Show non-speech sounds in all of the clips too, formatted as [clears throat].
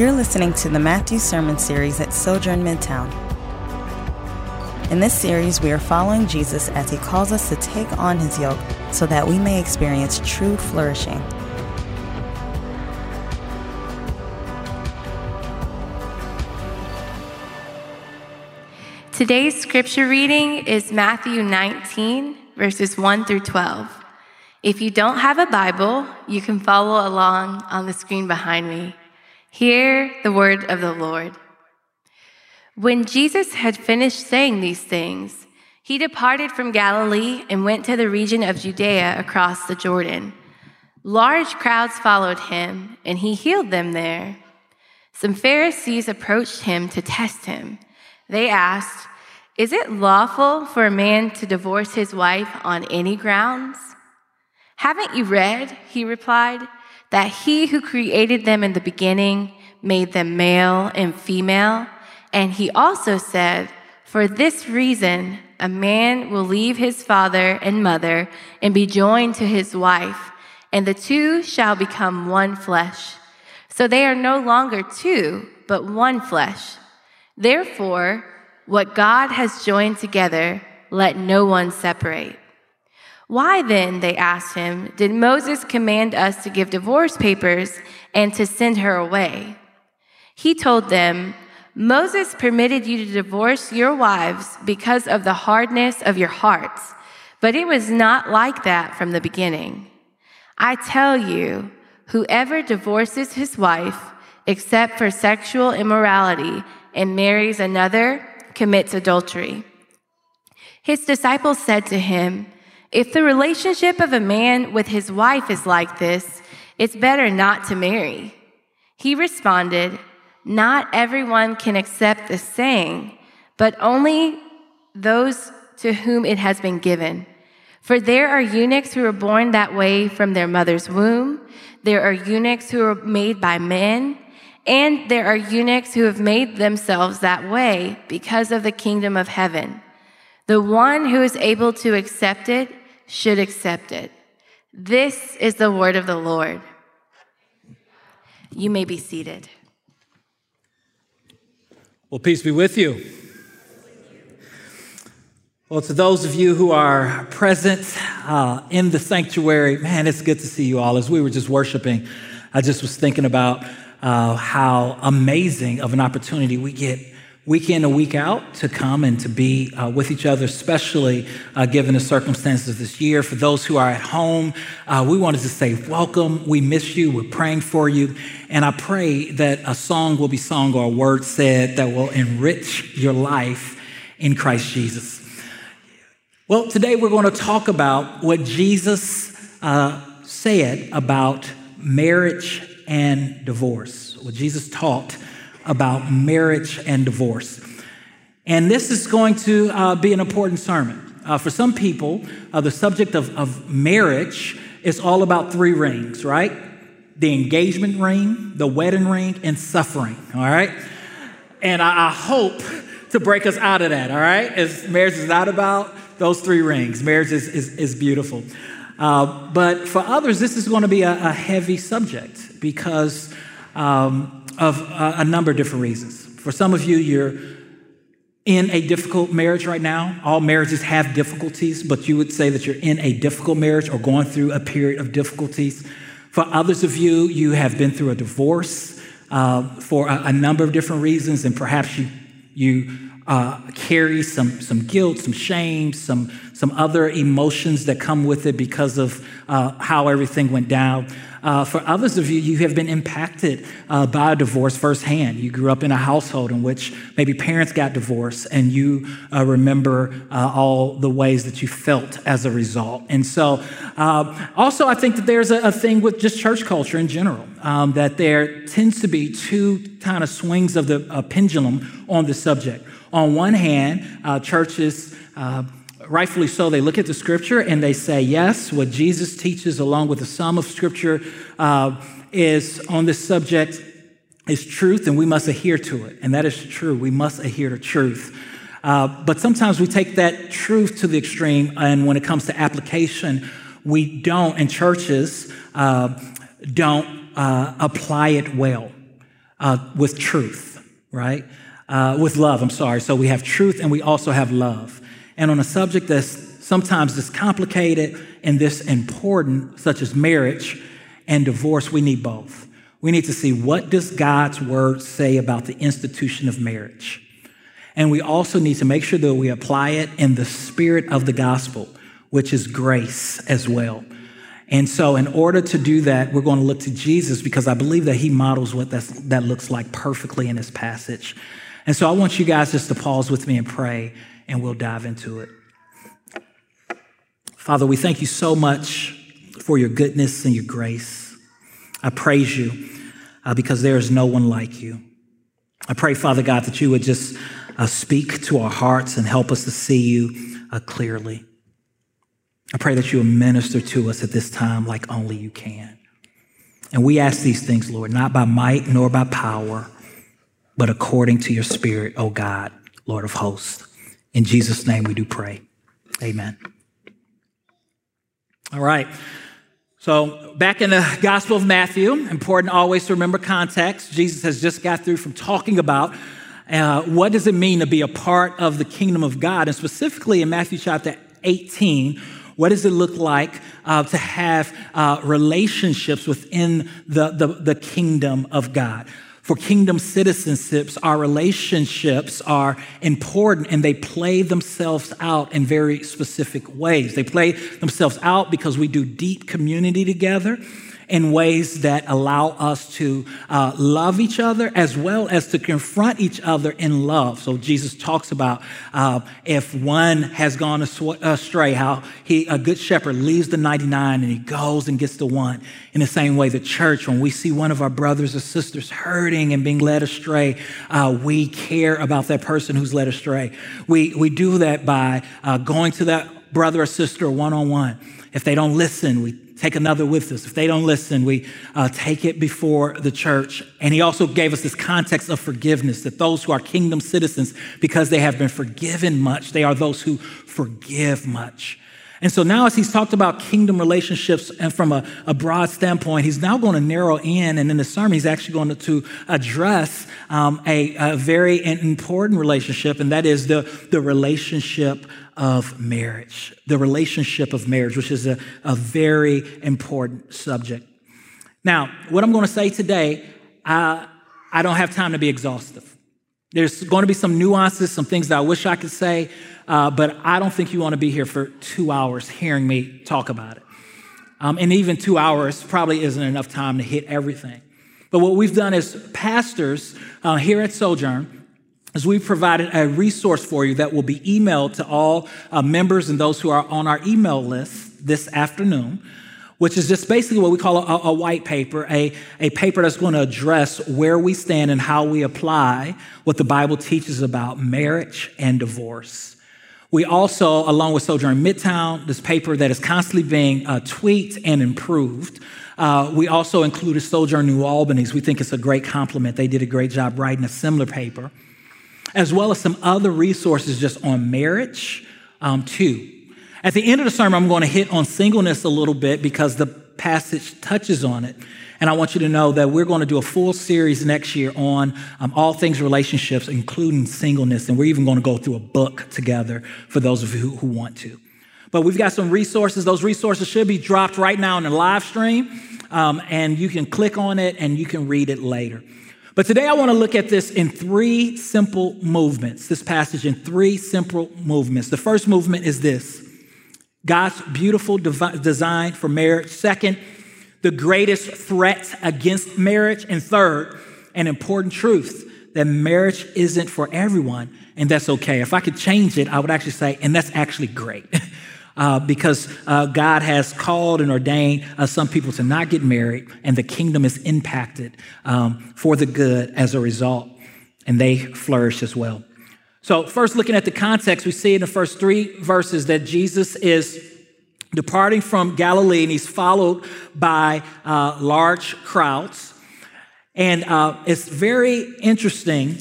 You're listening to the Matthew Sermon Series at Sojourn Midtown. In this series, we are following Jesus as he calls us to take on his yoke so that we may experience true flourishing. Today's scripture reading is Matthew 19, verses 1 through 12. If you don't have a Bible, you can follow along on the screen behind me. Hear the word of the Lord. When Jesus had finished saying these things, he departed from Galilee and went to the region of Judea across the Jordan. Large crowds followed him, and he healed them there. Some Pharisees approached him to test him. They asked, Is it lawful for a man to divorce his wife on any grounds? Haven't you read, he replied, that he who created them in the beginning made them male and female? And he also said, For this reason, a man will leave his father and mother and be joined to his wife, and the two shall become one flesh. So they are no longer two, but one flesh. Therefore, what God has joined together, let no one separate. Why then, they asked him, did Moses command us to give divorce papers and to send her away? He told them, Moses permitted you to divorce your wives because of the hardness of your hearts, but it was not like that from the beginning. I tell you, whoever divorces his wife, except for sexual immorality, and marries another, commits adultery. His disciples said to him, If the relationship of a man with his wife is like this, it's better not to marry. He responded, Not everyone can accept the saying, but only those to whom it has been given. For there are eunuchs who are born that way from their mother's womb. There are eunuchs who are made by men and there are eunuchs who have made themselves that way because of the kingdom of heaven. The one who is able to accept it should accept it. This is the word of the Lord. You may be seated. Well, peace be with you. Well, to those of you who are present uh, in the sanctuary, man, it's good to see you all. As we were just worshiping, I just was thinking about uh, how amazing of an opportunity we get week in and week out to come and to be uh, with each other, especially uh, given the circumstances of this year. For those who are at home, uh, we wanted to say welcome. We miss you. We're praying for you. And I pray that a song will be sung or a word said that will enrich your life in Christ Jesus. Well, today we're going to talk about what Jesus uh, said about marriage and divorce. what Jesus taught about marriage and divorce. And this is going to uh, be an important sermon. Uh, for some people, uh, the subject of, of marriage is all about three rings, right? The engagement ring, the wedding ring, and suffering, all right? And I, I hope to break us out of that, all right? As marriage is not about those three rings. Marriage is, is, is beautiful. Uh, but for others, this is going to be a, a heavy subject because um, of a, a number of different reasons. For some of you, you're in a difficult marriage right now. All marriages have difficulties, but you would say that you're in a difficult marriage or going through a period of difficulties. For others of you, you have been through a divorce uh, for a, a, number of different reasons, and perhaps you, you uh, carry some, some guilt, some shame, some, some other emotions that come with it because of uh, how everything went down. Uh, for others of you, you have been impacted uh, by a divorce firsthand. You grew up in a household in which maybe parents got divorced, and you uh, remember uh, all the ways that you felt as a result. And so, uh, also, I think that there's a, a, thing with just church culture in general um, that there tends to be two kind of swings of the uh, pendulum on the subject. On one hand, churches rightfully so, they look at the scripture and they say, yes, what Jesus teaches, along with the sum of scripture, uh, is on this subject is truth, and we must adhere to it. And that is true. We must adhere to truth. Uh, but sometimes we take that truth to the extreme, and when it comes to application, we don't, and churches uh, don't uh, apply it well. uh, with truth, right? Uh, with love, I'm sorry. So we have truth and we also have love. And on a subject that's sometimes this complicated and this important, such as marriage and divorce, we need both. We need to see what does God's word say about the institution of marriage. And we also need to make sure that we apply it in the spirit of the gospel, which is grace as well. And so, in order to do that, we're going to look to Jesus because I believe that he models what that looks like perfectly in this passage. And so, I want you guys just to pause with me and pray, and we'll dive into it. Father, we thank you so much for your goodness and your grace. I praise you uh, because there is no one like you. I pray, Father God, that you would just uh, speak to our hearts and help us to see you uh, clearly. I pray that you will minister to us at this time like only you can. And we ask these things, Lord, not by might nor by power, but according to your spirit, O God, Lord of hosts. In Jesus' name we do pray. Amen. All right. So, back in the Gospel of Matthew, important always to remember context. Jesus has just got through from talking about uh, what does it mean to be a part of the kingdom of God, and specifically in Matthew chapter 18, what does it look like uh, to have uh, relationships within the, the, the kingdom of God? For kingdom citizenships, our relationships are important and they play themselves out in very specific ways. They play themselves out because we do deep community together in ways that allow us to uh, love each other as well as to confront each other in love. So Jesus talks about uh, if one has gone astray, how he, a good shepherd leaves the 99 and he goes and gets the one. In the same way, the church, when we see one of our brothers or sisters hurting and being led astray, uh, we care about that person who's led astray. We, we do that by uh, going to that brother or sister one on one. If they don't listen, we take another with us. If they don't listen, we uh, take it before the church. And he also gave us this context of forgiveness that those who are kingdom citizens, because they have been forgiven much, they are those who forgive much. And so now, as he's talked about kingdom relationships and from a, a, broad standpoint, he's now going to narrow in. And in the sermon, he's actually going to, to address um, a, a, very important relationship, and that is the, the relationship of marriage. The relationship of marriage, which is a, a very important subject. Now, what I'm going to say today, I, I don't have time to be exhaustive. There's going to be some nuances, some things that I wish I could say, uh, but I don't think you want to be here for two hours hearing me talk about it. Um, and even two hours probably isn't enough time to hit everything. But what we've done as pastors uh, here at Sojourn is we've provided a resource for you that will be emailed to all uh, members and those who are on our email list this afternoon which is just basically what we call a, a, white paper, a, a paper that's going to address where we stand and how we apply what the Bible teaches about marriage and divorce. We also, along with Sojourn Midtown, this paper that is constantly being uh, tweaked and improved. Uh, we also included Sojourn New Albany's. We think it's a great complement. They did a great job writing a similar paper, as well as some other resources just on marriage, um, too. At the end of the sermon, I'm going to hit on singleness a little bit because the passage touches on it. And I want you to know that we're going to do a full series next year on um, all things relationships, including singleness. And we're even going to go through a book together for those of you who, who want to. But we've got some resources. Those resources should be dropped right now in the live stream. Um, and you can click on it and you can read it later. But today I want to look at this in three simple movements, this passage in three simple movements. The first movement is this God's beautiful design for marriage. Second, the greatest threats against marriage. And third, an important truth that marriage isn't for everyone, and that's okay. If I could change it, I would actually say, and that's actually great. [laughs] uh, because uh, God has called and ordained uh, some people to not get married, and the kingdom is impacted um, for the good as a result, and they flourish as well. So, first, looking at the context, we see in the first three verses that Jesus is departing from Galilee, and he's followed by uh, large crowds. And uh, it's very interesting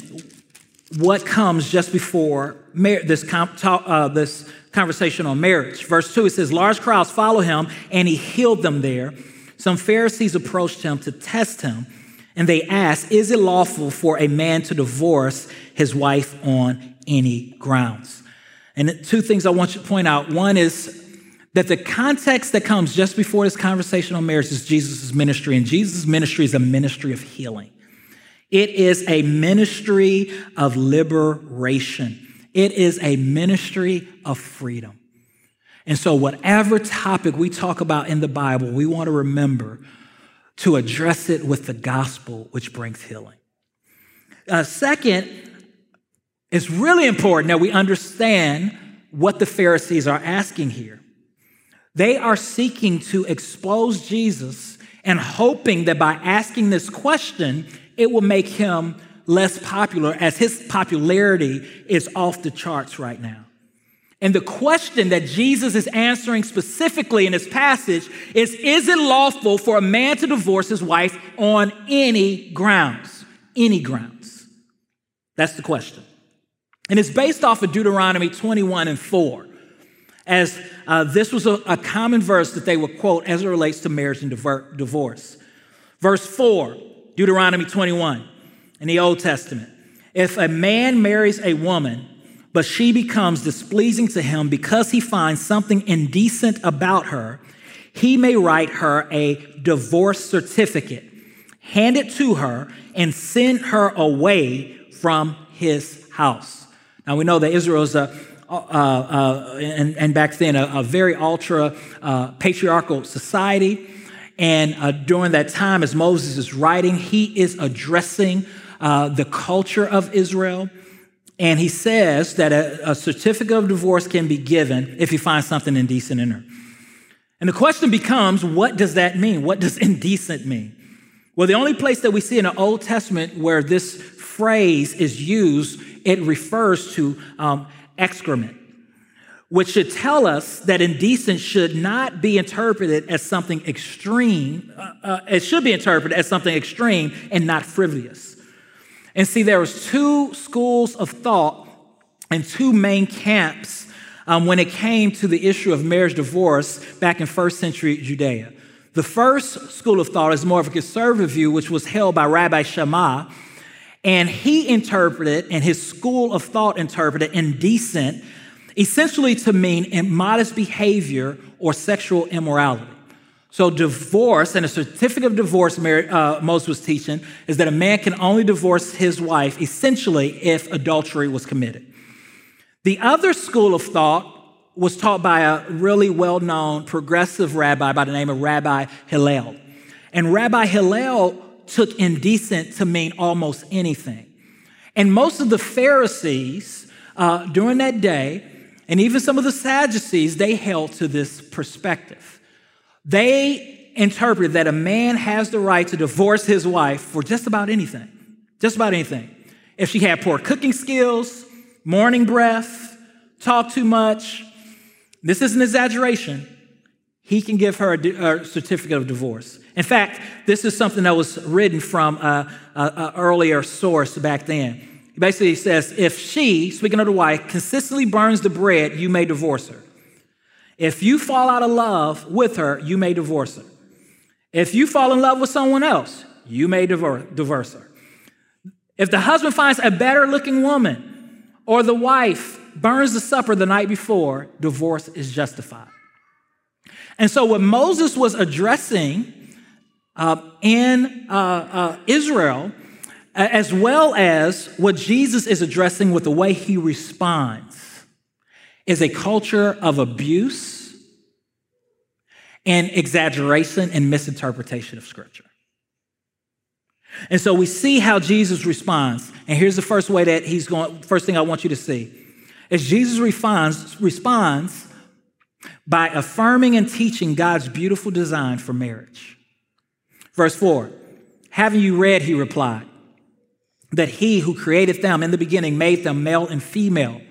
what comes just before mar- this, com- uh, this conversation on marriage. Verse 2, it says, Large crowds follow him, and he healed them there. Some Pharisees approached him to test him. And they asked, Is it lawful for a man to divorce his wife on any grounds? And two things I want you to point out. One is that the context that comes just before this conversation on marriage is Jesus' ministry, and Jesus' ministry is a ministry of healing. It is a ministry of liberation. It is a ministry of freedom. And so, whatever topic we talk about in the Bible, we want to remember to address it with the gospel, which brings healing. Uh, second, it's really important that we understand what the Pharisees are asking here. They are seeking to expose Jesus and hoping that by asking this question, it will make him less popular, as his popularity is off the charts right now. And the question that Jesus is answering specifically in this passage is Is it lawful for a man to divorce his wife on any grounds? Any grounds. That's the question. And it's based off of Deuteronomy 21 and 4, as uh, this was a, a, common verse that they would quote as it relates to marriage and divorce. Verse 4, Deuteronomy 21 in the Old Testament. If a man marries a woman, but she becomes displeasing to him because he finds something indecent about her, he may write her a divorce certificate, hand it to her, and send her away from his house. Now we know that Israel is a uh, uh, and, and, back then, a, a very ultra uh, patriarchal society. And uh, during that time, as Moses is writing, he is addressing uh, the culture of Israel. And he says that a, a certificate of divorce can be given if you find something indecent in her. And the question becomes what does that mean? What does [laughs] indecent mean? Well, the only place that we see in the Old Testament where this phrase is used, it refers to um, excrement, which should tell us that indecent should not be interpreted as something extreme. Uh, uh, it should be interpreted as something extreme and not frivolous. And see, there was two schools of thought and two main camps um, when it came to the issue of marriage divorce back in first century Judea. The first school of thought is more of a conservative view, which was held by Rabbi Shammai, and he interpreted, and his school of thought interpreted indecent essentially to mean immodest behavior or sexual immorality. So, divorce and a certificate of divorce, uh, Moses was teaching, is that a man can only divorce his wife essentially if adultery was committed. The other school of thought was taught by a really well known progressive rabbi by the name of Rabbi Hillel. And Rabbi Hillel took indecent to mean almost anything. And most of the Pharisees uh, during that day, and even some of the Sadducees, they held to this perspective. They interpret that a man has the right to divorce his wife for just about anything. Just about anything. If she had poor cooking skills, morning breath, talk too much, this is an exaggeration. He can give her a, certificate of divorce. In fact, this is something that was written from an earlier source back then. He basically says, if she, speaking of the wife, consistently burns the bread, you may divorce her. If you fall out of love with her, you may divorce her. If you fall in love with someone else, you may divorce her. If the husband finds a better looking woman or the wife burns the supper the night before, divorce is justified. And so, what Moses was addressing uh, in uh, uh, Israel, as well as what Jesus is addressing with the way he responds, is a culture of abuse and exaggeration and misinterpretation of Scripture. And so we see how Jesus responds. And here's the first way that he's going, first thing I want you to see is Jesus responds, responds by affirming and teaching God's beautiful design for marriage. Verse 4 Having you read, he replied, that he who created them in the beginning made them male and female.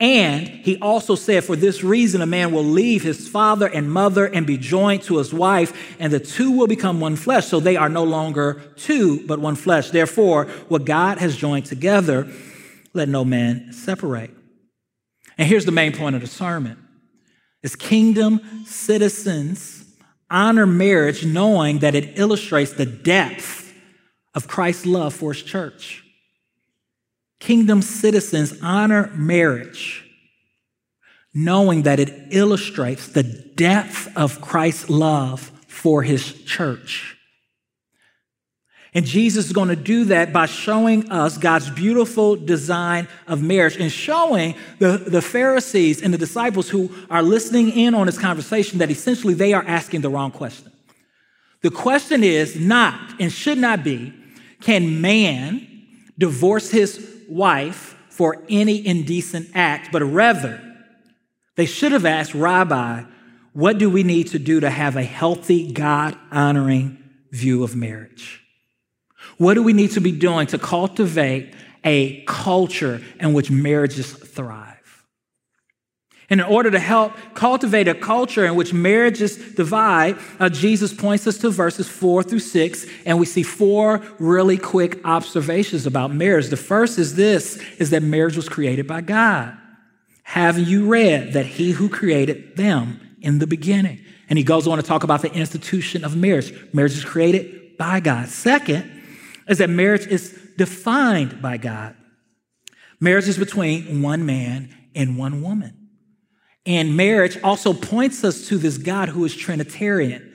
And he also said, For this reason, a man will leave his father and mother and be joined to his wife, and the two will become one flesh. So they are no longer two, but one flesh. Therefore, what God has joined together, let no man separate. And here's the main point of the sermon is kingdom citizens honor marriage knowing that it illustrates the depth of Christ's love for his church. Kingdom citizens honor marriage, knowing that it illustrates the depth of Christ's love for his church. And Jesus is going to do that by showing us God's beautiful design of marriage and showing the, the Pharisees and the disciples who are listening in on this conversation that essentially they are asking the wrong question. The question is not and should not be can man divorce his wife for any indecent act, but rather they should have asked, Rabbi, what do we need to do to have a healthy, God honoring view of marriage? What do we need to be doing to cultivate a culture in which marriages thrive? And in order to help cultivate a culture in which marriages divide, uh, Jesus points us to verses four through six, and we see four really quick observations about marriage. The first is this, is that marriage was created by God. Have you read that he who created them in the beginning? And he goes on to talk about the institution of marriage. Marriage is created by God. Second, is that marriage is defined by God. Marriage is between one man and one woman. And marriage also points us to this God who is Trinitarian,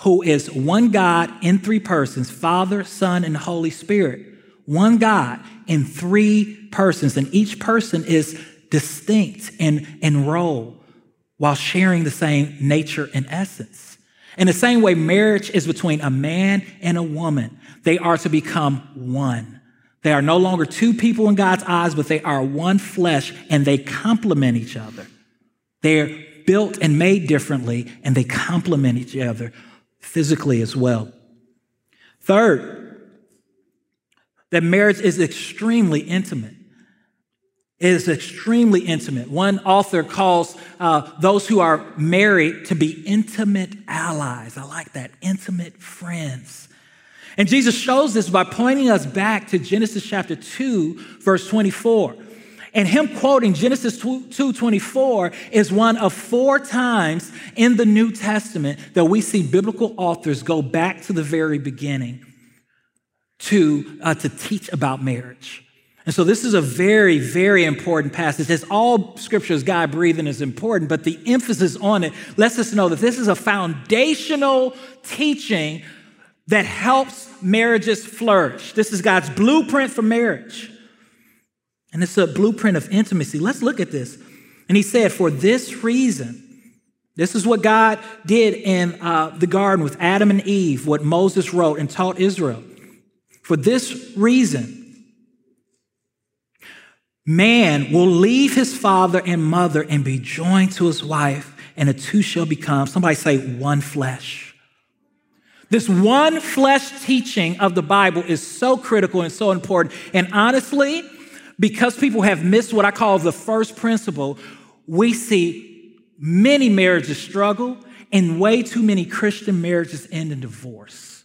who is one God in three persons Father, Son, and Holy Spirit. One God in three persons, and each person is distinct in, in role while sharing the same nature and essence. In the same way, marriage is between a man and a woman. They are to become one. They are no longer two people in God's eyes, but they are one flesh and they complement each other. They're built and made differently and they complement each other physically as well. Third, that marriage is extremely intimate. It is extremely intimate. One author calls uh, those who are married to be intimate allies. I like that, intimate friends. And Jesus shows this by pointing us back to Genesis chapter 2, verse 24. And him quoting Genesis 2, 24 is one of four times in the New Testament that we see biblical authors go back to the very beginning to, uh, to teach about marriage. And so this is a very, very important passage. As all scripture is God breathing is important, but the emphasis on it lets us know that this is a foundational teaching that helps marriages flourish. This is God's blueprint for marriage. And it's a blueprint of intimacy. Let's look at this. And he said, For this reason, this is what God did in uh, the garden with Adam and Eve, what Moses wrote and taught Israel. For this reason, man will leave his father and mother and be joined to his wife, and the two shall become, somebody say, one flesh. This one flesh teaching of the Bible is so critical and so important. And honestly, because people have missed what I call the first principle, we see many marriages struggle and way too many Christian marriages end in divorce.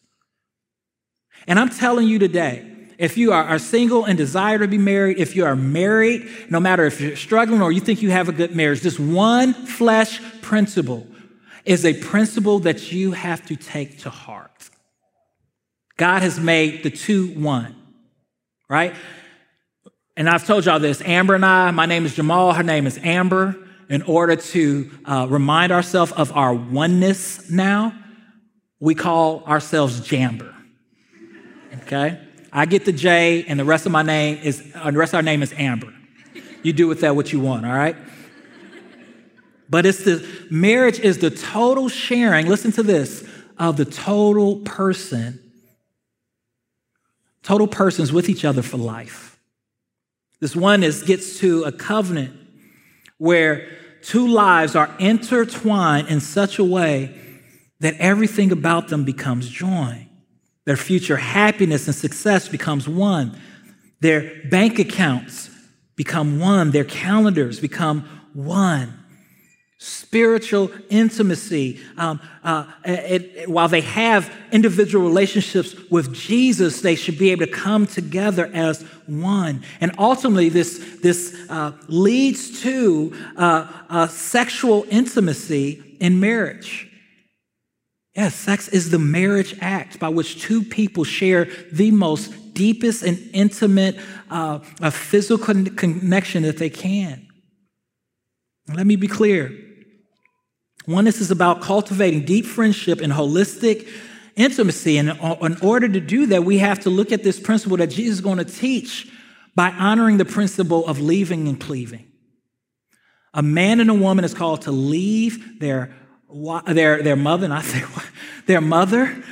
And I'm telling you today, if you are, single and desire to be married, if you are married, no matter if you're struggling or you think you have a good marriage, this one flesh principle is a principle that you have to take to heart. God has made the two one, right? And I've told y'all this Amber and I, my name is Jamal, her name is Amber. In order to uh, remind ourselves of our oneness now, we call ourselves Jamber. Okay? I get the J, and the rest of my name is, uh, the rest of our name is Amber. You do with that what you want, all right? But it's the marriage is the total sharing, listen to this, of the total person, total persons with each other for life. This one is gets to a covenant where two lives are intertwined in such a way that everything about them becomes joy. Their future happiness and success becomes one. Their bank accounts become one. Their calendars become one spiritual intimacy. Um, uh, it, it, while they have individual relationships with Jesus, they should be able to come together as one. And ultimately, this, this uh, leads to uh, sexual intimacy in marriage. Yes, sex is the marriage act by which two people share the most deepest and intimate uh, physical connection that they can. Let me be clear. Oneness is about cultivating deep friendship and holistic intimacy. And in order to do that, we have to look at this principle that Jesus is going to teach by honoring the principle of leaving and cleaving. A man and a woman is called to leave their, their, their mother, not their, their mother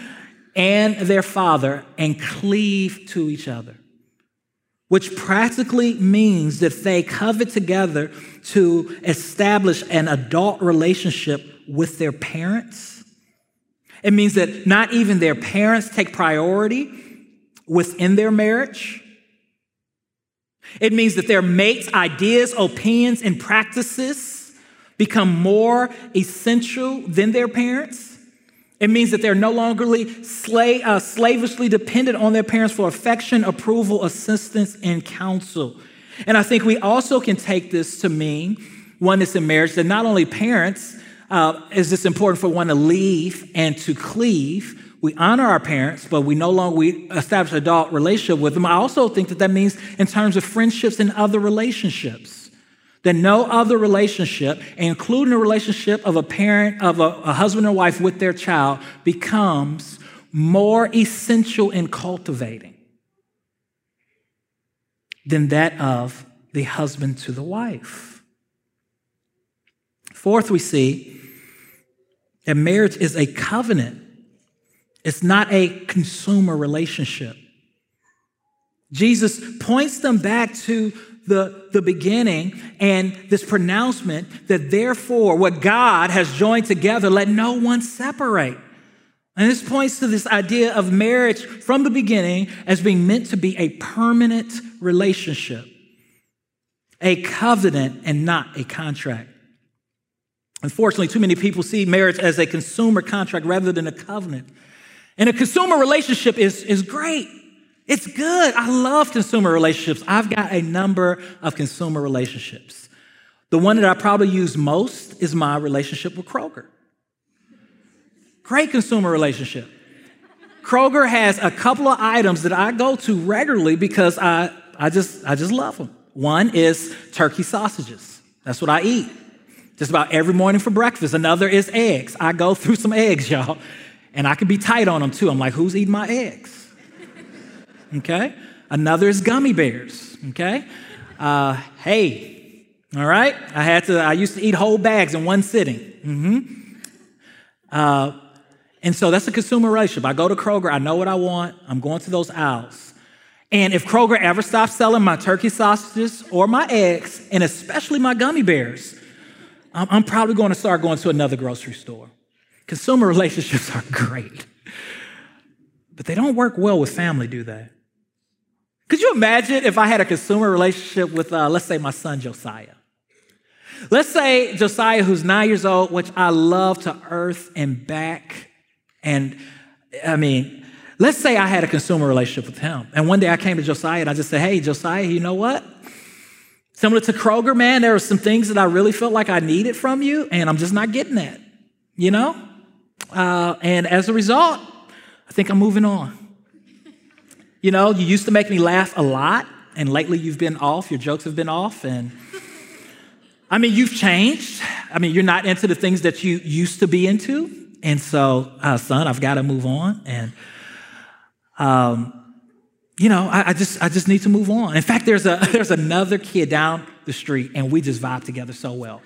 and their father and cleave to each other, which practically means that they covet together to establish an adult relationship with their parents. It means that not even their parents take priority within their marriage. It means that their mates' ideas, opinions, and practices become more essential than their parents. It means that they're no longer uh, slavishly dependent on their parents for affection, approval, assistance, and counsel. And I think we also can take this to mean one that's in marriage that not only parents uh, is this important for one to leave and to cleave, we honor our parents, but we no longer we establish adult relationship with them. I also think that that means in terms of friendships and other relationships. That no other relationship, including the relationship of a parent, of a, a husband or wife with their child, becomes more essential in cultivating than that of the husband to the wife. Fourth, we see that marriage is a covenant it's not a consumer relationship. Jesus points them back to the, the beginning and this pronouncement that therefore what God has joined together, let no one separate. And this points to this idea of marriage from the beginning as being meant to be a permanent relationship, a covenant and not a contract. Unfortunately, too many people see marriage as a consumer contract rather than a covenant. And a consumer relationship is, is great. It's good. I love consumer relationships. I've got a number of consumer relationships. The one that I probably use most is my relationship with Kroger. Great consumer relationship. Kroger has a couple of items that I go to regularly because I, I, just, I just love them. One is turkey sausages. That's what I eat just about every morning for breakfast. Another is eggs. I go through some [laughs] eggs, y'all. And I can be tight on them too. I'm like, who's eating my eggs? Okay. Another is gummy bears. Okay. Uh, hey, all right. I had to, I used to eat whole bags in one sitting. Mm-hmm. Uh, and so that's a consumer relationship. I go to Kroger, I know what I want, I'm going to those aisles. And if Kroger ever stops selling my turkey sausages or my eggs, and especially my gummy bears, I'm, I'm probably going to start going to another grocery store. Consumer [laughs] relationships are great, but they don't work well with family, do they? Could you imagine if I had a consumer relationship with, uh, let's say, my son Josiah? Let's say Josiah, who's nine years old, which I love to earth and back. And I mean, let's say I had a consumer relationship with him. And one day I came to Josiah and I just said, Hey, Josiah, you know what? Similar to Kroger, man, there are some things that I really felt like I needed from you, and I'm just not getting that. You know? Uh, and as a result, I think I'm moving on. You know, you used to make me laugh a lot, and lately you've been off, your jokes have been off, and I mean, you've changed. I mean, you're not into the things that you used to be into. And so, uh, son, I've got to move on. And, um, you know, I, I, just I just need to move on. In fact, there's a [laughs] there's another kid down the street, and we just vibe together so well.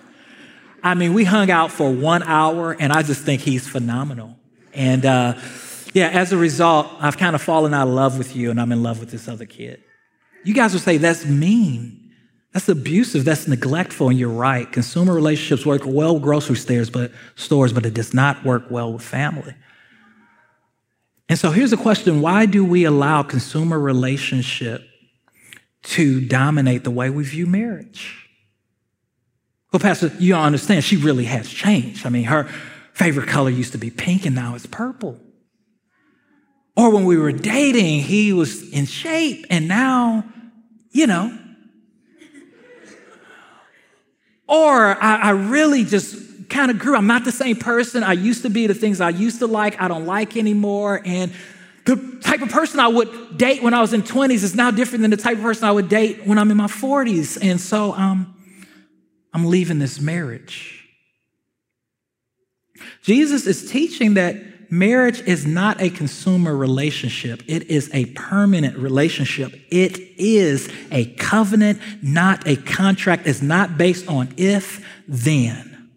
I mean, we hung out for one hour, and I just think he's phenomenal. And uh, yeah, as a result, I've kind of fallen out of love with you, and I'm in love with this other kid. You guys would say that's mean. That's abusive. That's neglectful, and you're right. Consumer relationships work well with grocery stores, but stores, but it does not work well with family. And so here's the question: Why do we allow consumer relationship to dominate the way we view marriage? Well, Pastor, you don't understand. She really has changed. I mean, her favorite color used to be pink and now it's purple. Or when we were dating, he was in shape and now, you know. Or I, I really just kind of grew. I'm not the same person I used to be. The things I used to like, I don't like anymore. And the type of person I would date when I was in 20s is now different than the type of person I would date when I'm in my 40s. And so um, I'm leaving this marriage. Jesus is teaching that marriage is not a consumer relationship, it is a permanent relationship. It is a covenant, not a contract. It's not based on if, then.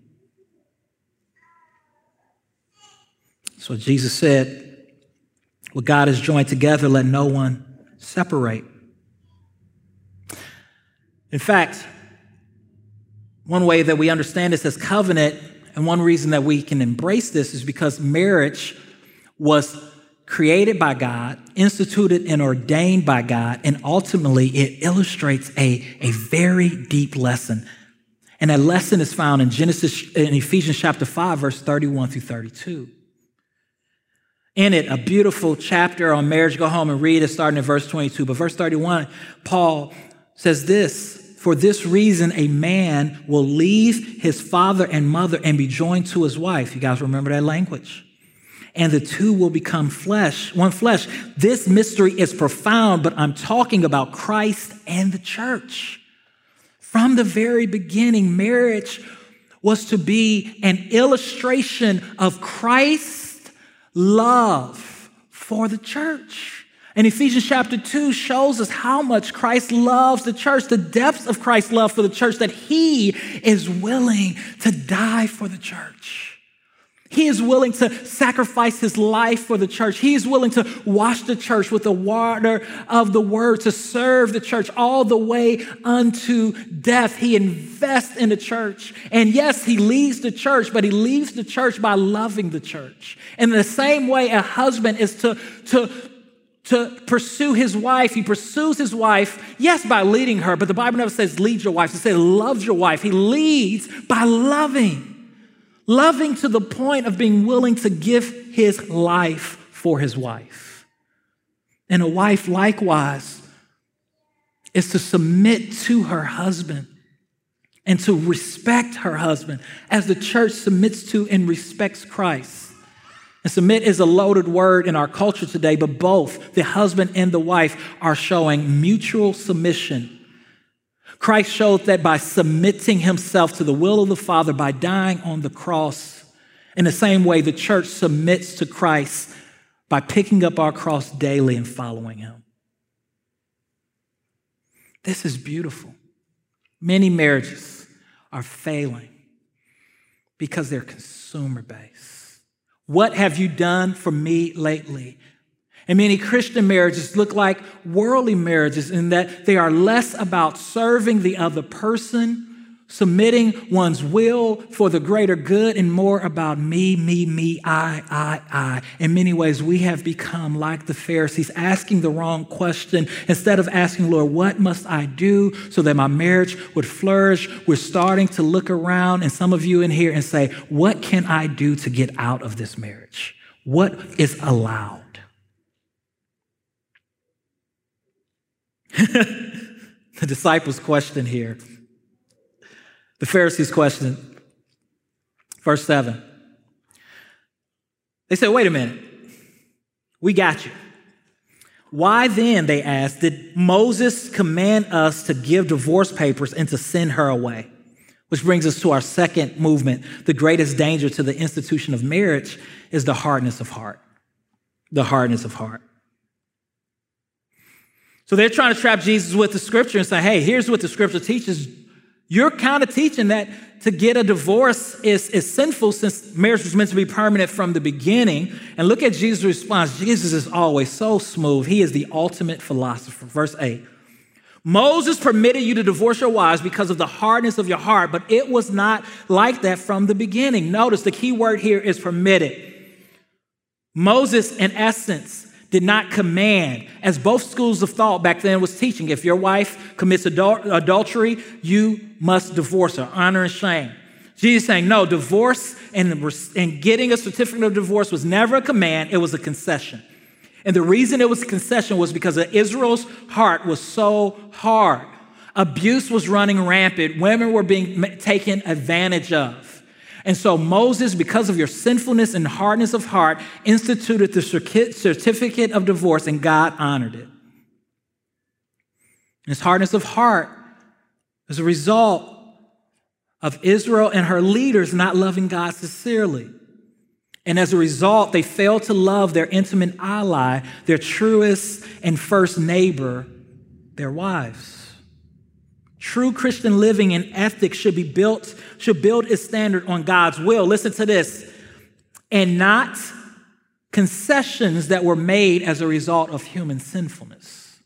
So Jesus said, What God has joined together, let no one separate. In fact, one way that we understand this as covenant, and one reason that we can embrace this is because marriage was created by God, instituted and ordained by God, and ultimately it illustrates a, a very deep lesson. And that lesson is found in Genesis, in Ephesians chapter 5, verse 31 through 32. In it, a beautiful chapter on marriage. Go home and read it starting in verse 22. But verse 31, Paul says this for this reason, a man will leave his father and mother and be joined to his wife. You guys remember that language? And the two will become flesh, one flesh. This mystery is profound, but I'm talking about Christ and the church. From the very beginning, marriage was to be an illustration of Christ's love for the church. And Ephesians chapter 2 shows us how much Christ loves the church, the depths of Christ's love for the church, that he is willing to die for the church. He is willing to sacrifice his life for the church. He is willing to wash the church with the water of the word, to serve the church all the way unto death. He invests in the church. And yes, he leads the church, but he leads the church by loving the church. In the same way, a husband is to, to to pursue his wife. He pursues his wife, yes, by leading her, but the Bible never says lead your wife. It says loves your wife. He leads by loving, loving to the point of being willing to give his life for his wife. And a wife, likewise, is to submit to her husband and to respect her husband as the church submits to and respects Christ. And submit is a loaded word in our culture today, but both the husband and the wife are showing mutual submission. Christ showed that by submitting himself to the will of the Father, by dying on the cross, in the same way the church submits to Christ by picking up our cross daily and following him. This is beautiful. Many marriages are failing because they're consumer based. What have you done for me lately? And many Christian marriages look like worldly marriages in that they are less about serving the other person submitting one's will for the greater good and more about me, me, me, I, I, I. In many ways, we have become like the Pharisees, asking the wrong question. Instead of asking, Lord, what must I do so that my marriage would flourish? We're starting to look around, and some of you in here, and say, What can I do to get out of this marriage? What is allowed? [laughs] the disciples' question here the Pharisees question, verse 7. They said, wait a minute, we got you. Why then, they asked, did Moses command us to give divorce papers and to send her away? Which brings us to our second movement. The greatest danger to the institution of marriage is the hardness of heart. The hardness of heart. So they're trying to trap Jesus with the scripture and say, hey, here's what the scripture teaches you're kind of teaching that to get a divorce is, is sinful since marriage was meant to be permanent from the beginning. And look at Jesus' response. Jesus is always so smooth. He is the ultimate philosopher. Verse 8 Moses permitted you to divorce your wives because of the hardness of your heart, but it was not like that from the beginning. Notice the key word here is permitted. Moses, in essence, did not command, as both schools of thought back then was teaching. If your wife commits adul- adultery, you must divorce her, honor and shame. Jesus saying, no, divorce and, and getting a certificate of divorce was never a command, it was a concession. And the reason it was a concession was because Israel's heart was so hard. Abuse was running rampant, women were being taken advantage of. And so Moses, because of your sinfulness and hardness of heart, instituted the certificate of divorce, and God honored it. His hardness of heart is a result of Israel and her leaders not loving God sincerely. And as a result, they failed to love their intimate ally, their truest and first neighbor, their wives. True Christian living and ethics should be built, should build its standard on God's will. Listen to this. And not concessions that were made as a result of human sinfulness.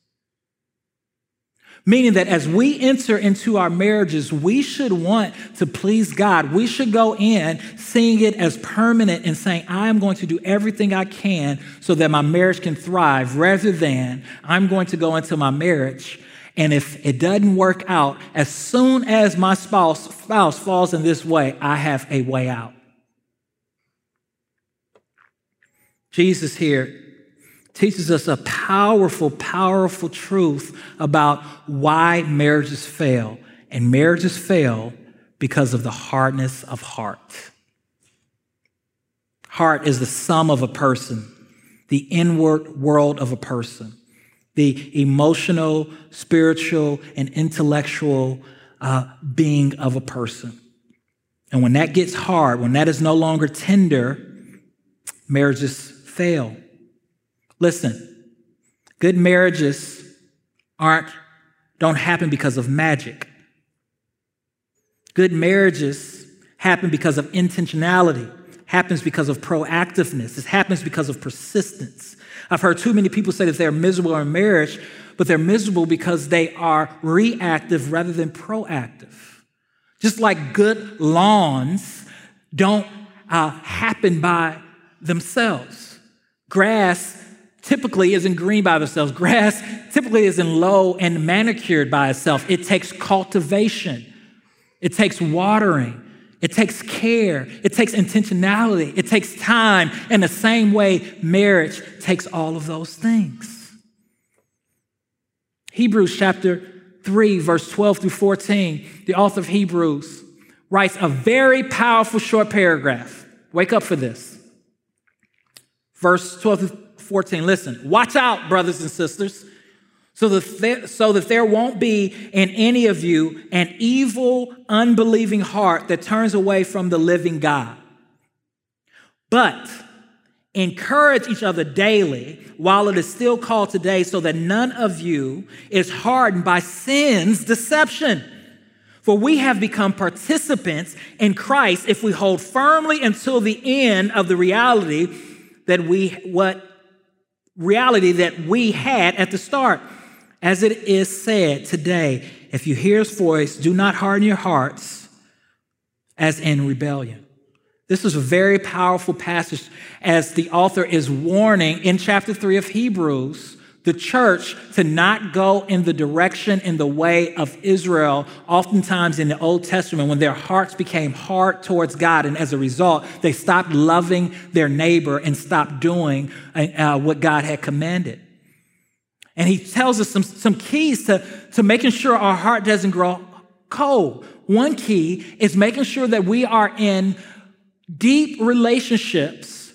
Meaning that as we enter into our marriages, we should want to please God. We should go in seeing it as permanent and saying, I am going to do everything I can so that my marriage can thrive, rather than I'm going to go into my marriage. And if it doesn't work out, as soon as my spouse, spouse falls in this way, I have a way out. Jesus here teaches us a powerful, powerful truth about why marriages fail. And marriages fail because of the hardness of heart. Heart is the sum of a person, the inward world of a person, the emotional, spiritual, and intellectual uh, being of a person. And when that gets hard, when that is no longer tender, marriages fail. Listen, good marriages aren't, don't happen because of magic. Good marriages happen because of intentionality, happens because of proactiveness, it happens because of persistence. I've heard too many people say that they're miserable in marriage, but they're miserable because they are reactive rather than proactive. Just like good lawns don't uh, happen by themselves. Grass typically isn't green by itself. Grass typically isn't low and manicured by itself. It takes cultivation, it takes watering, it takes care, it takes intentionality, it takes time. In the same way, marriage takes all of those things. Hebrews chapter 3, verse 12 through 14, the author of Hebrews writes a very powerful short paragraph. Wake up for this. Verse 12 through 14. Listen, watch out, brothers and sisters, so that, there, so that there won't be in any of you an evil, unbelieving heart that turns away from the living God. But encourage each other daily while it is still called today, so that none of you is hardened by sin's deception. For we have become participants in Christ if we hold firmly until the end of the reality that we what reality that we had at the start. As it is said today, if you hear his voice, do not harden your hearts as in rebellion. This is a very powerful passage as the author is warning in chapter 3 of Hebrews the church to not go in the direction in the way of Israel, oftentimes in the Old Testament, when their hearts became hard towards God. And as a result, they stopped loving their neighbor and stopped doing uh, what God had commanded. And he tells us some, some keys to, to making sure our heart doesn't grow cold. One key is making sure that we are in deep relationships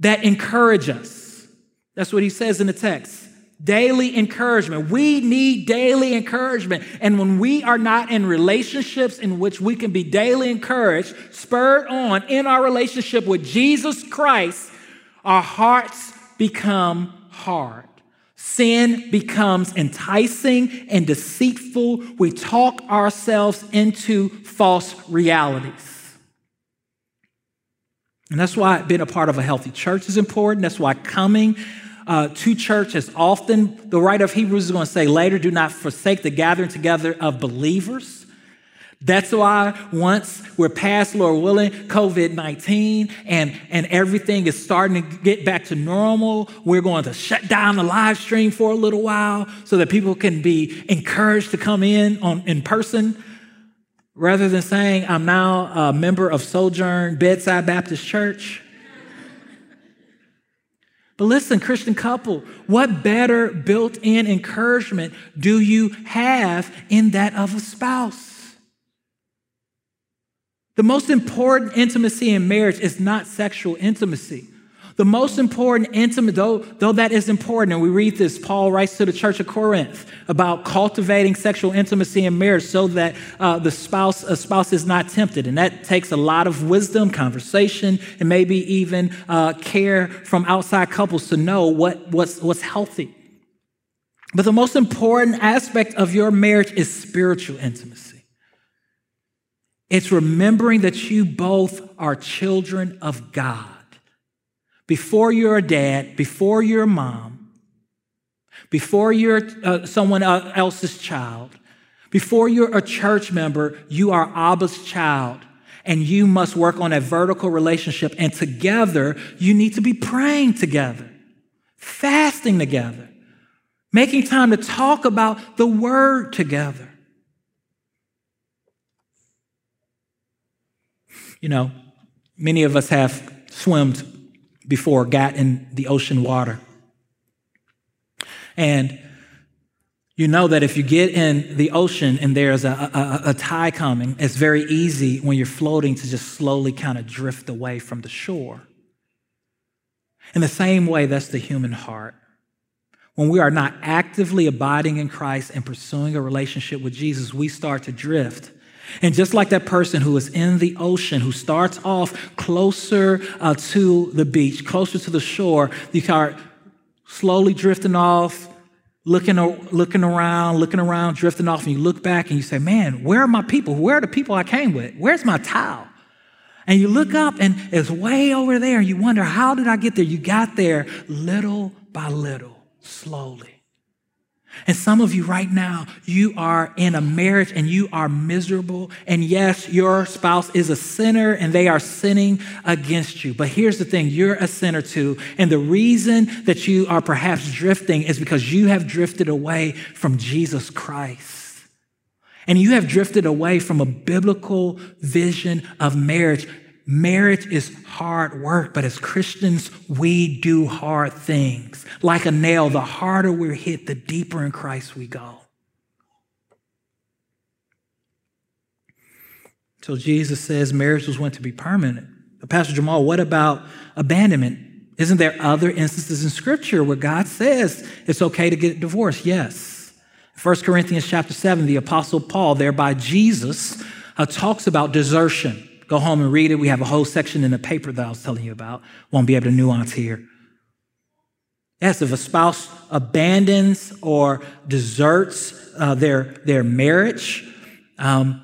that encourage us. That's what he says in the text. Daily encouragement. We need daily encouragement. And when we are not in relationships in which we can be daily encouraged, spurred on in our relationship with Jesus Christ, our hearts become hard. Sin becomes enticing and deceitful. We talk ourselves into false realities. And that's why being a part of a healthy church is important. That's why coming uh, to church is often. The writer of Hebrews is going to say later, do not forsake the gathering together of believers. That's why once we're past, Lord willing, COVID 19 and, and everything is starting to get back to normal, we're going to shut down the live stream for a little while so that people can be encouraged to come in on, in person rather than saying, I'm now a member of Sojourn Bedside Baptist Church. But listen, Christian couple, what better built in encouragement do you have in that of a spouse? The most important intimacy in marriage is not sexual intimacy. The most important intimate, though, though that is important, and we read this, Paul writes to the church of Corinth about cultivating sexual intimacy in marriage so that uh, the spouse, a spouse is not tempted. And that takes a lot of wisdom, conversation, and maybe even uh, care from outside couples to know what, what's, what's healthy. But the most important aspect of your marriage is spiritual intimacy. It's remembering that you both are children of God before you're a dad, before you're a mom, before you're uh, someone else's child, before you're a church member, you are Abba's child. And you must work on a vertical relationship. And together, you need to be praying together, fasting together, making time to talk about the word together. You know, many of us have swummed before got in the ocean water. And you know that if you get in the ocean and there's a, a, a, tide coming, it's very easy when you're floating to just slowly kind of drift away from the shore. In the same way, that's the human heart. When we are not actively abiding in Christ and pursuing a relationship with Jesus, we start to drift and just like that person who is in the ocean, who starts off closer uh, to the beach, closer to the shore, you start slowly drifting off, looking, looking around, looking around, drifting off, and you look back and you say, Man, where are my people? Where are the people I came with? Where's my towel? And you look up and it's way over there, and you wonder, How did I get there? You got there little by little, slowly. And some of you right now, you are in a marriage and you are miserable. And yes, your spouse is a sinner and they are sinning against you. But here's the thing you're a sinner too. And the reason that you are perhaps drifting is because you have drifted away from Jesus Christ. And you have drifted away from a biblical vision of marriage. Marriage is hard work, but as Christians, we do hard things. Like a nail, the harder we're hit, the deeper in Christ we go. So Jesus says marriage was meant to be permanent. But Pastor Jamal, what about abandonment? Isn't there other instances in Scripture where God says it's okay to get divorced? Yes. 1 Corinthians chapter 7, the Apostle Paul, there by Jesus, uh, talks about desertion. Go home and read it. We have a whole section in the paper that I was telling you about. Won't be able to nuance here. Yes, if a spouse abandons or deserts uh, their, their marriage, um,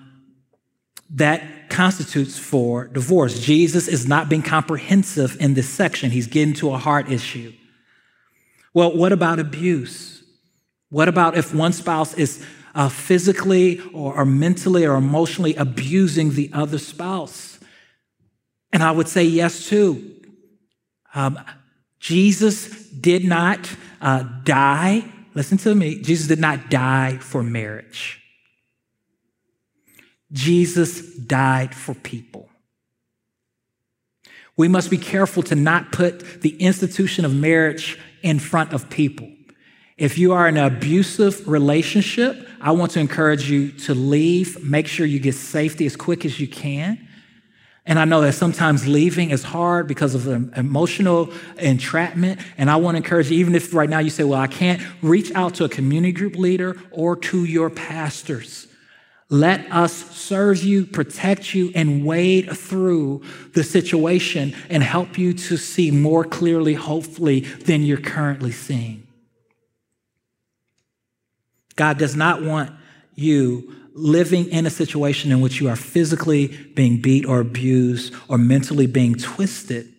that constitutes for divorce. Jesus is not being comprehensive in this section. He's getting to a heart issue. Well, what about abuse? What about if one spouse is uh, physically or, or mentally or emotionally abusing the other spouse? And I would say yes, too. Um, Jesus did not uh, die, listen to me, Jesus did not die for marriage. Jesus died for people. We must be careful to not put the institution of marriage in front of people. If you are in an abusive relationship, I want to encourage you to leave. Make sure you get safety as quick as you can. And I know that sometimes leaving is hard because of the emotional entrapment. And I want to encourage you, even if right now you say, well, I can't, reach out to a community group leader or to your pastors. Let us serve you, protect you, and wade through the situation and help you to see more clearly, hopefully, than you're currently seeing. God does not want you living in a situation in which you are physically being beat or abused or mentally being twisted.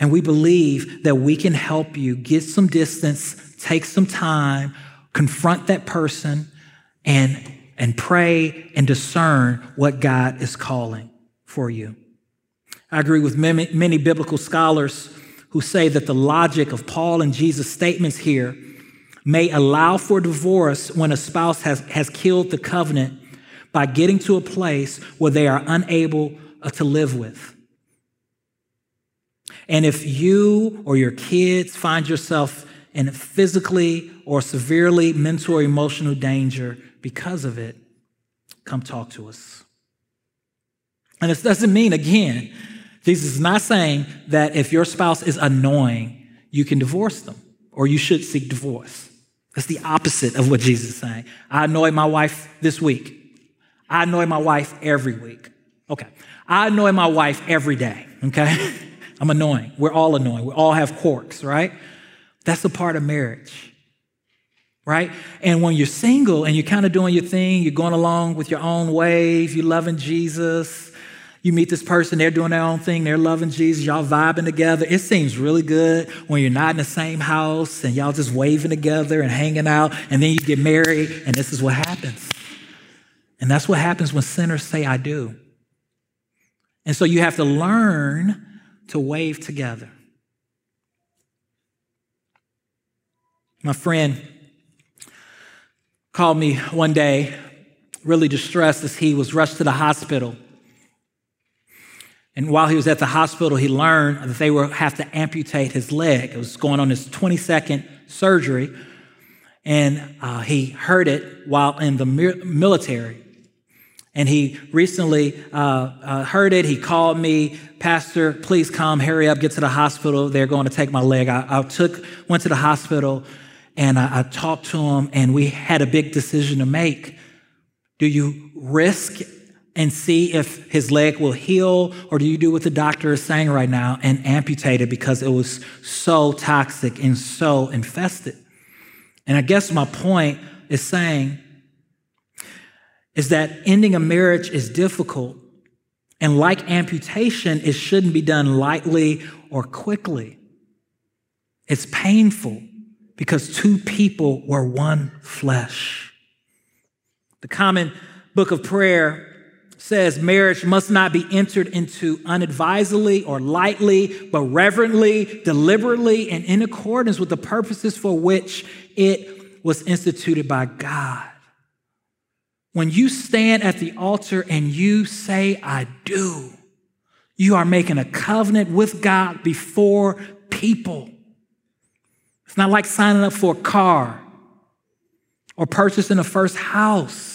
And we believe that we can help you get some distance, take some time, confront that person, and, and pray and discern what God is calling for you. I agree with many, many biblical scholars who say that the logic of Paul and Jesus' statements here may allow for divorce when a spouse has, has killed the covenant by getting to a place where they are unable uh, to live with. And if you or your kids find yourself in physically or severely mental or emotional danger because of it, come talk to us. And this doesn't mean, again, Jesus is not saying that if your spouse is annoying, you can divorce them or you should seek divorce. That's the opposite of what Jesus is saying. I annoy my wife this week. I annoy my wife every week. Okay. I annoy my wife every day. Okay. [laughs] I'm annoying. We're all annoying. We all have quirks, right? That's a part of marriage, right? And when you're single and you're kind of doing your thing, you're going along with your own wave, you're loving Jesus, you meet this person, they're doing their own thing, they're loving Jesus, y'all vibing together. It seems really good when you're not in the same house and y'all just waving together and hanging out, and then you get married, and this is what happens. And that's what happens when sinners say, I do. And so you have to learn to wave together. My friend called me one day, really distressed as he was rushed to the hospital. And while he was at the hospital, he learned that they would have to amputate his leg. It was going on his 22nd surgery. And uh, he heard it while in the military. And he recently uh, uh, heard it. He called me, Pastor, please come, hurry up, get to the hospital. They're going to take my leg. I, I took, went to the hospital and I, I talked to him, and we had a big decision to make. Do you risk and see if his leg will heal, or do you do what the doctor is saying right now and amputate it because it was so toxic and so infested? And I guess my point is saying is that ending a marriage is difficult. And like amputation, it shouldn't be done lightly or quickly. It's painful because two people were one flesh. The common book of prayer says marriage must not be entered into unadvisedly or lightly, but reverently, deliberately, and in accordance with the purposes for which it was instituted by God. When you stand at the altar and you say, I do, you are making a covenant with God before people. It's not like signing up for a car or purchasing a first house.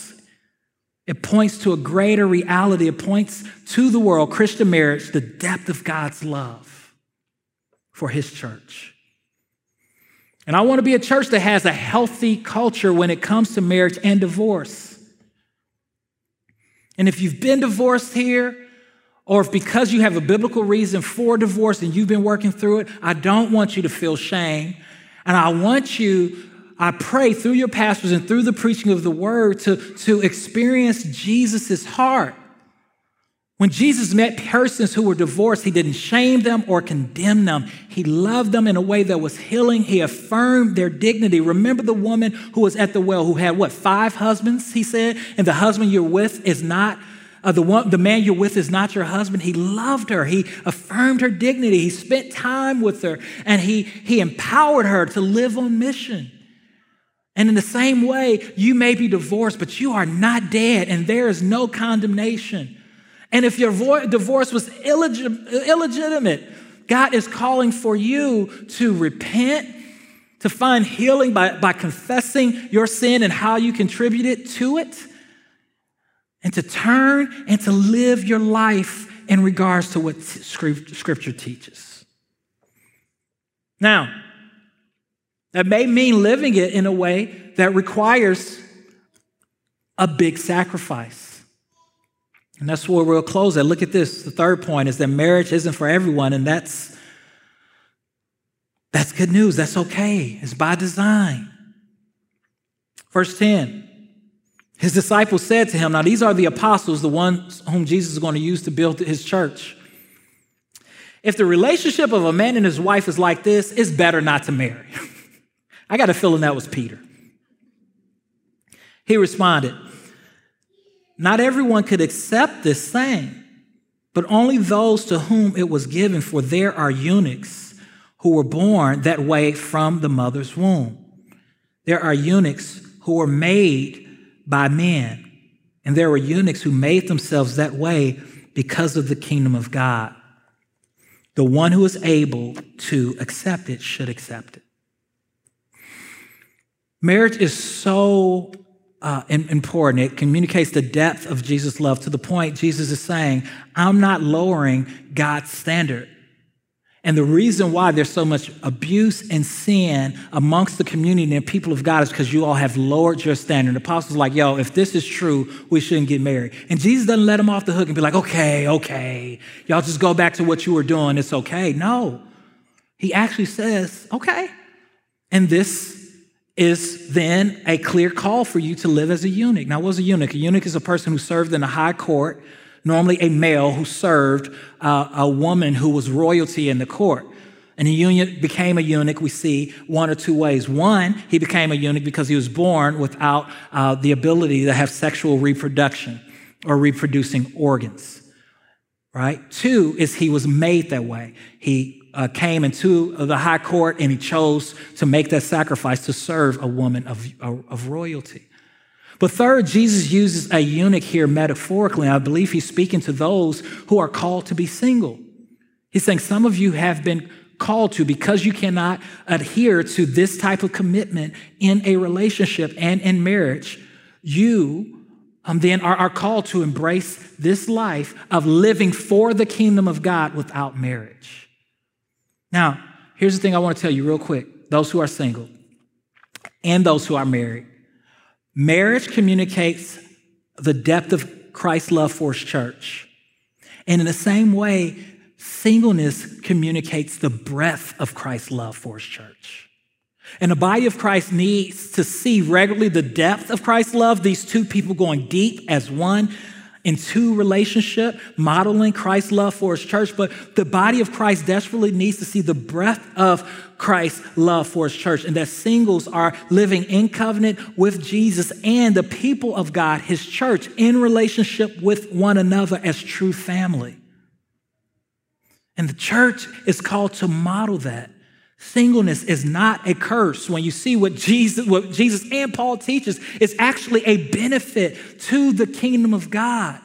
It points to a greater reality. It points to the world, Christian marriage, the depth of God's love for his church. And I want to be a church that has a healthy culture when it comes to marriage and divorce. And if you've been divorced here, or if because you have a biblical reason for divorce and you've been working through it, I don't want you to feel shame. And I want you, I pray through your pastors and through the preaching of the word to, to experience Jesus' heart when Jesus met persons who were divorced, he didn't shame them or condemn them. He loved them in a way that was healing. He affirmed their dignity. Remember the woman who was at the well who had what, five husbands, he said? And the husband you're with is not, uh, the, one, the man you're with is not your husband. He loved her. He affirmed her dignity. He spent time with her and he, he empowered her to live on mission. And in the same way, you may be divorced, but you are not dead and there is no condemnation. And if your divorce was illegitimate, God is calling for you to repent, to find healing by, by confessing your sin and how you contributed to it, and to turn and to live your life in regards to what Scripture teaches. Now, that may mean living it in a way that requires a big sacrifice. And that's where we'll close at. Look at this. The third point is that marriage isn't for everyone, and that's that's good news. That's okay. It's by design. Verse 10. His disciples said to him, Now these are the apostles, the ones whom Jesus is going to use to build his church. If the relationship of a man and his wife is like this, it's better not to marry. [laughs] I got a feeling that was Peter. He responded, not everyone could accept this saying, but only those to whom it was given, for there are eunuchs who were born that way from the mother's womb. There are eunuchs who were made by men, and there were eunuchs who made themselves that way because of the kingdom of God. The one who is able to accept it should accept it. Marriage is so uh, important. It communicates the depth of Jesus' love to the point Jesus is saying, I'm not lowering God's standard. And the reason why there's so much abuse and sin amongst the community and people of God is because you all have lowered your standard. The apostles like, yo, if this is true, we shouldn't get married. And Jesus doesn't let them off the hook and be like, okay, okay, y'all just go back to what you were doing. It's okay. No. He actually says, okay. And this is then a clear call for you to live as a eunuch. Now, what's a eunuch? A eunuch is a person who served in a high court, normally a male who served uh, a woman who was royalty in the court. And a eunuch became a eunuch, we see one or two ways. One, he became a eunuch because he was born without uh, the ability to have sexual reproduction or reproducing organs, right? Two is he was made that way. He uh, came into the high court and he chose to make that sacrifice to serve a woman of, of royalty. But third, Jesus uses a eunuch here metaphorically. I believe he's speaking to those who are called to be single. He's saying some of you have been called to because you cannot adhere to this type of commitment in a relationship and in marriage. You um, then are, are called to embrace this life of living for the kingdom of God without marriage. Now, here's the thing I want to tell you real quick those who are single and those who are married. Marriage communicates the depth of Christ's love for his church. And in the same way, singleness communicates the breadth of Christ's love for his church. And the body of Christ needs to see regularly the depth of Christ's love, these two people going deep as one, into relationship, modeling Christ's love for his church, but the body of Christ desperately needs to see the breadth of Christ's love for his church, and that singles are living in covenant with Jesus and the people of God, his church, in relationship with one another as true family. And the church is called to model that. Singleness is not a curse. When you see what Jesus, what Jesus and Paul teaches, it's actually a benefit to the kingdom of God.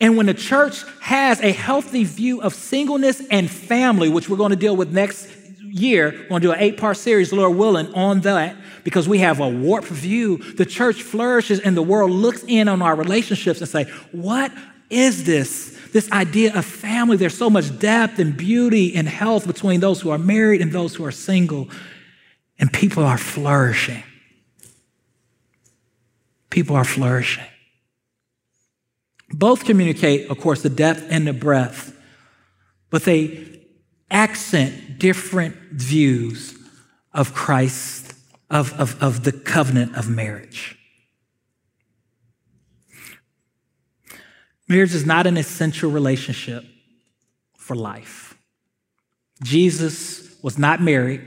And when the church has a healthy view of singleness and family, which we're going to deal with next year, we're going to do an eight part series, Lord willing, on that because we have a warped view. The church flourishes and the world looks in on our relationships and say, What is this? This idea of family. There's so much depth and beauty and health between those who are married and those who are single. And people are flourishing. People are flourishing. Both communicate, of course, the depth and the breadth, but they accent different views of Christ, of, of, of the covenant of marriage. Marriage is not an essential relationship for life. Jesus was not married,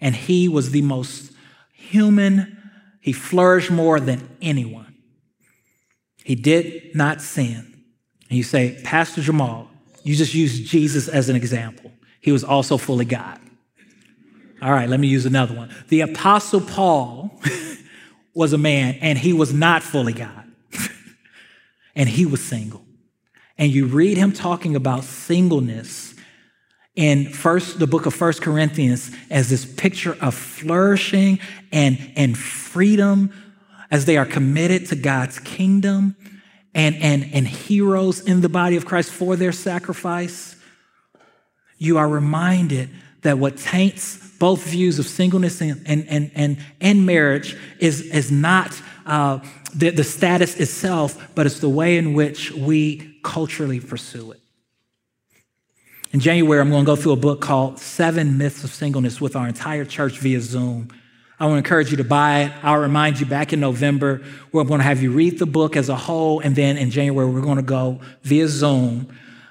and he was the most human. He flourished more than anyone. He did not sin. And you say, Pastor Jamal, you just used Jesus as an example. He was also fully God. All right, let me use another one. The Apostle Paul [laughs] was a man, and he was not fully God, and he was single. And you read him talking about singleness in first the book of first corinthians as this picture of flourishing and, and freedom as they are committed to god's kingdom and, and, and heroes in the body of christ for their sacrifice. You are reminded that what taints both views of singleness and, and, and, and, and marriage is, is not uh, the, the status itself, but it's the way in which we culturally pursue it. In January, I'm going to go through a book called Seven Myths of Singleness with our entire church via Zoom. I want to encourage you to buy it. I'll remind you back in November, we're going to have you read the book as a whole. And then in January, we're going to go via Zoom,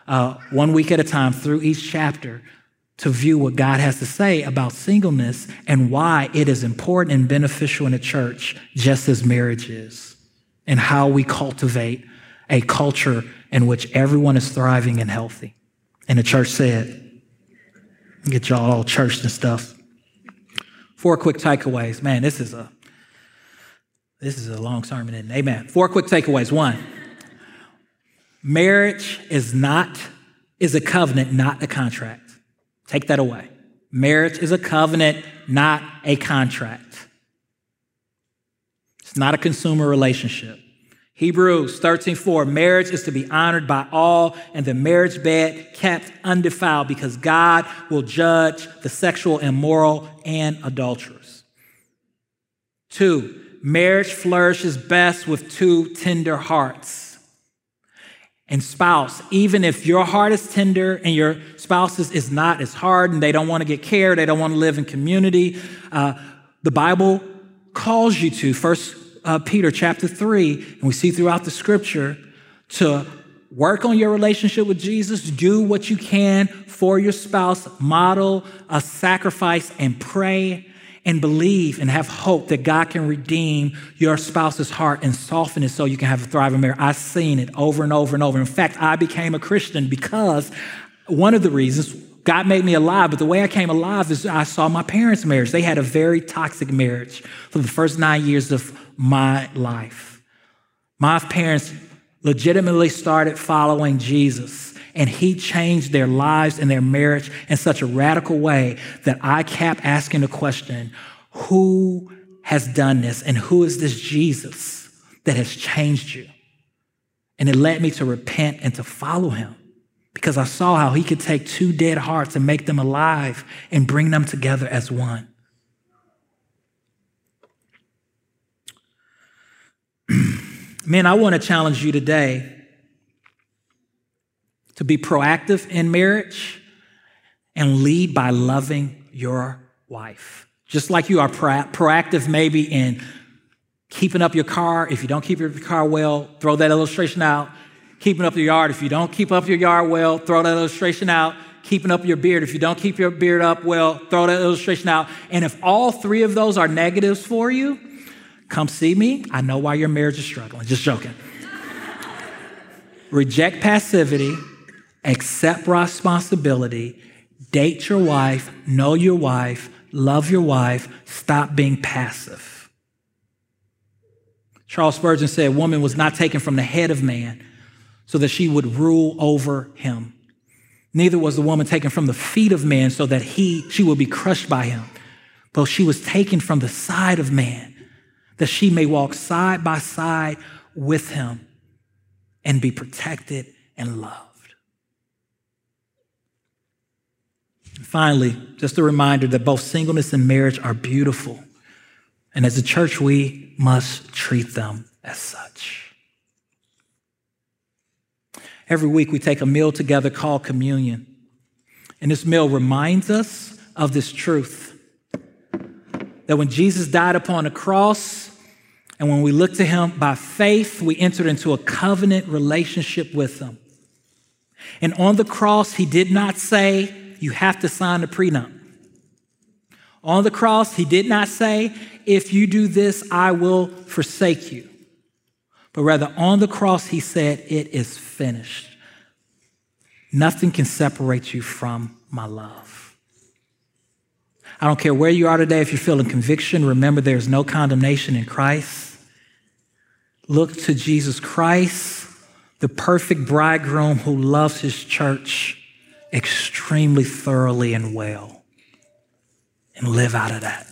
uh, one week at a time through each chapter to view what God has to say about singleness and why it is important and beneficial in a church, just as marriage is, and how we cultivate a culture in which everyone is thriving and healthy. And the church said, get y'all all churched and stuff. Four quick takeaways. Man, this is a this is a long sermon, is Amen. Four quick takeaways. One, marriage is not is a covenant, not a contract. Take that away. Marriage is a covenant, not a contract. It's not a consumer relationship. Hebrews 13:4 marriage is to be honored by all and the marriage bed kept undefiled because God will judge the sexual immoral and adulterers. 2 marriage flourishes best with two tender hearts. And spouse, even if your heart is tender and your spouse's is not as hard and they don't want to get care, they don't want to live in community, uh, the Bible calls you to. First uh, Peter chapter 3, and we see throughout the scripture to work on your relationship with Jesus, do what you can for your spouse, model a sacrifice, and pray and believe and have hope that God can redeem your spouse's heart and soften it so you can have a thriving marriage. I've seen it over and over and over. In fact, I became a Christian because one of the reasons God made me alive, but the way I came alive is I saw my parents' marriage. They had a very toxic marriage for the first nine years of my life. My parents legitimately started following Jesus, and He changed their lives and their marriage in such a radical way that I kept asking the question who has done this, and who is this Jesus that has changed you? And it led me to repent and to follow Him because I saw how He could take two dead hearts and make them alive and bring them together as one. [clears throat] Man, I want to challenge you today to be proactive in marriage and lead by loving your wife. Just like you are pro- proactive, maybe in keeping up your car. If you don't keep your car well, throw that illustration out. Keeping up your yard. If you don't keep up your yard well, throw that illustration out. Keeping up your beard. If you don't keep your beard up well, throw that illustration out. And if all three of those are negatives for you, Come see me. I know why your marriage is struggling. Just joking. [laughs] Reject passivity, accept responsibility, date your wife, know your wife, love your wife, stop being passive. Charles Spurgeon said, Woman was not taken from the head of man so that she would rule over him. Neither was the woman taken from the feet of man so that he, she would be crushed by him. But she was taken from the side of man that she may walk side by side with him and be protected and loved. And finally, just a reminder that both singleness and marriage are beautiful. And as a church, we must treat them as such. Every week, we take a meal together called communion. And this meal reminds us of this truth that when Jesus died upon the cross, and when we look to him by faith, we entered into a covenant relationship with him. And on the cross, he did not say, You have to sign a prenup. On the cross, he did not say, If you do this, I will forsake you. But rather, on the cross, he said, It is finished. Nothing can separate you from my love. I don't care where you are today, if you're feeling conviction, remember there's no condemnation in Christ. Look to Jesus Christ, the perfect bridegroom who loves his church extremely thoroughly and well, and live out of that.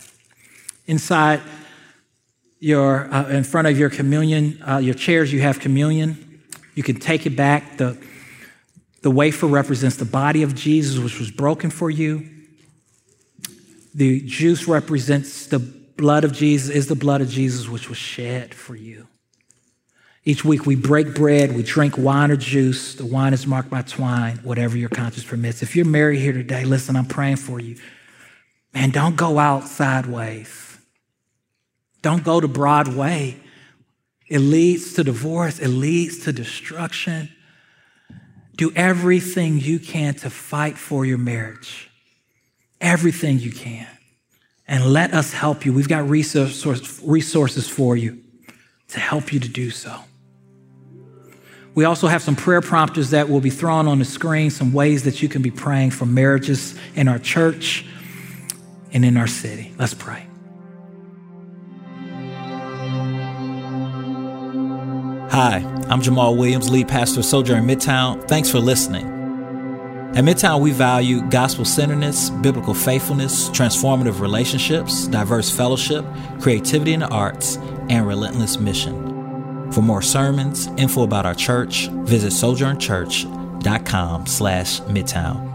Inside your, uh, in front of your communion, uh, your chairs, you have communion. You can take it back. The, the wafer represents the body of Jesus, which was broken for you. The juice represents the blood of Jesus, is the blood of Jesus which was shed for you. Each week we break bread, we drink wine or juice. The wine is marked by twine, whatever your conscience permits. If you're married here today, listen, I'm praying for you. Man, don't go out sideways. Don't go to Broadway. It leads to divorce, it leads to destruction. Do everything you can to fight for your marriage everything you can. And let us help you. We've got resources for you to help you to do so. We also have some prayer prompters that will be thrown on the screen, some ways that you can be praying for marriages in our church and in our city. Let's pray. Hi, I'm Jamal Williams, lead pastor of Sojourn Midtown. Thanks for listening. At Midtown, we value gospel centeredness, biblical faithfulness, transformative relationships, diverse fellowship, creativity in the arts, and relentless mission. For more sermons, info about our church, visit sojournchurch.com slash midtown.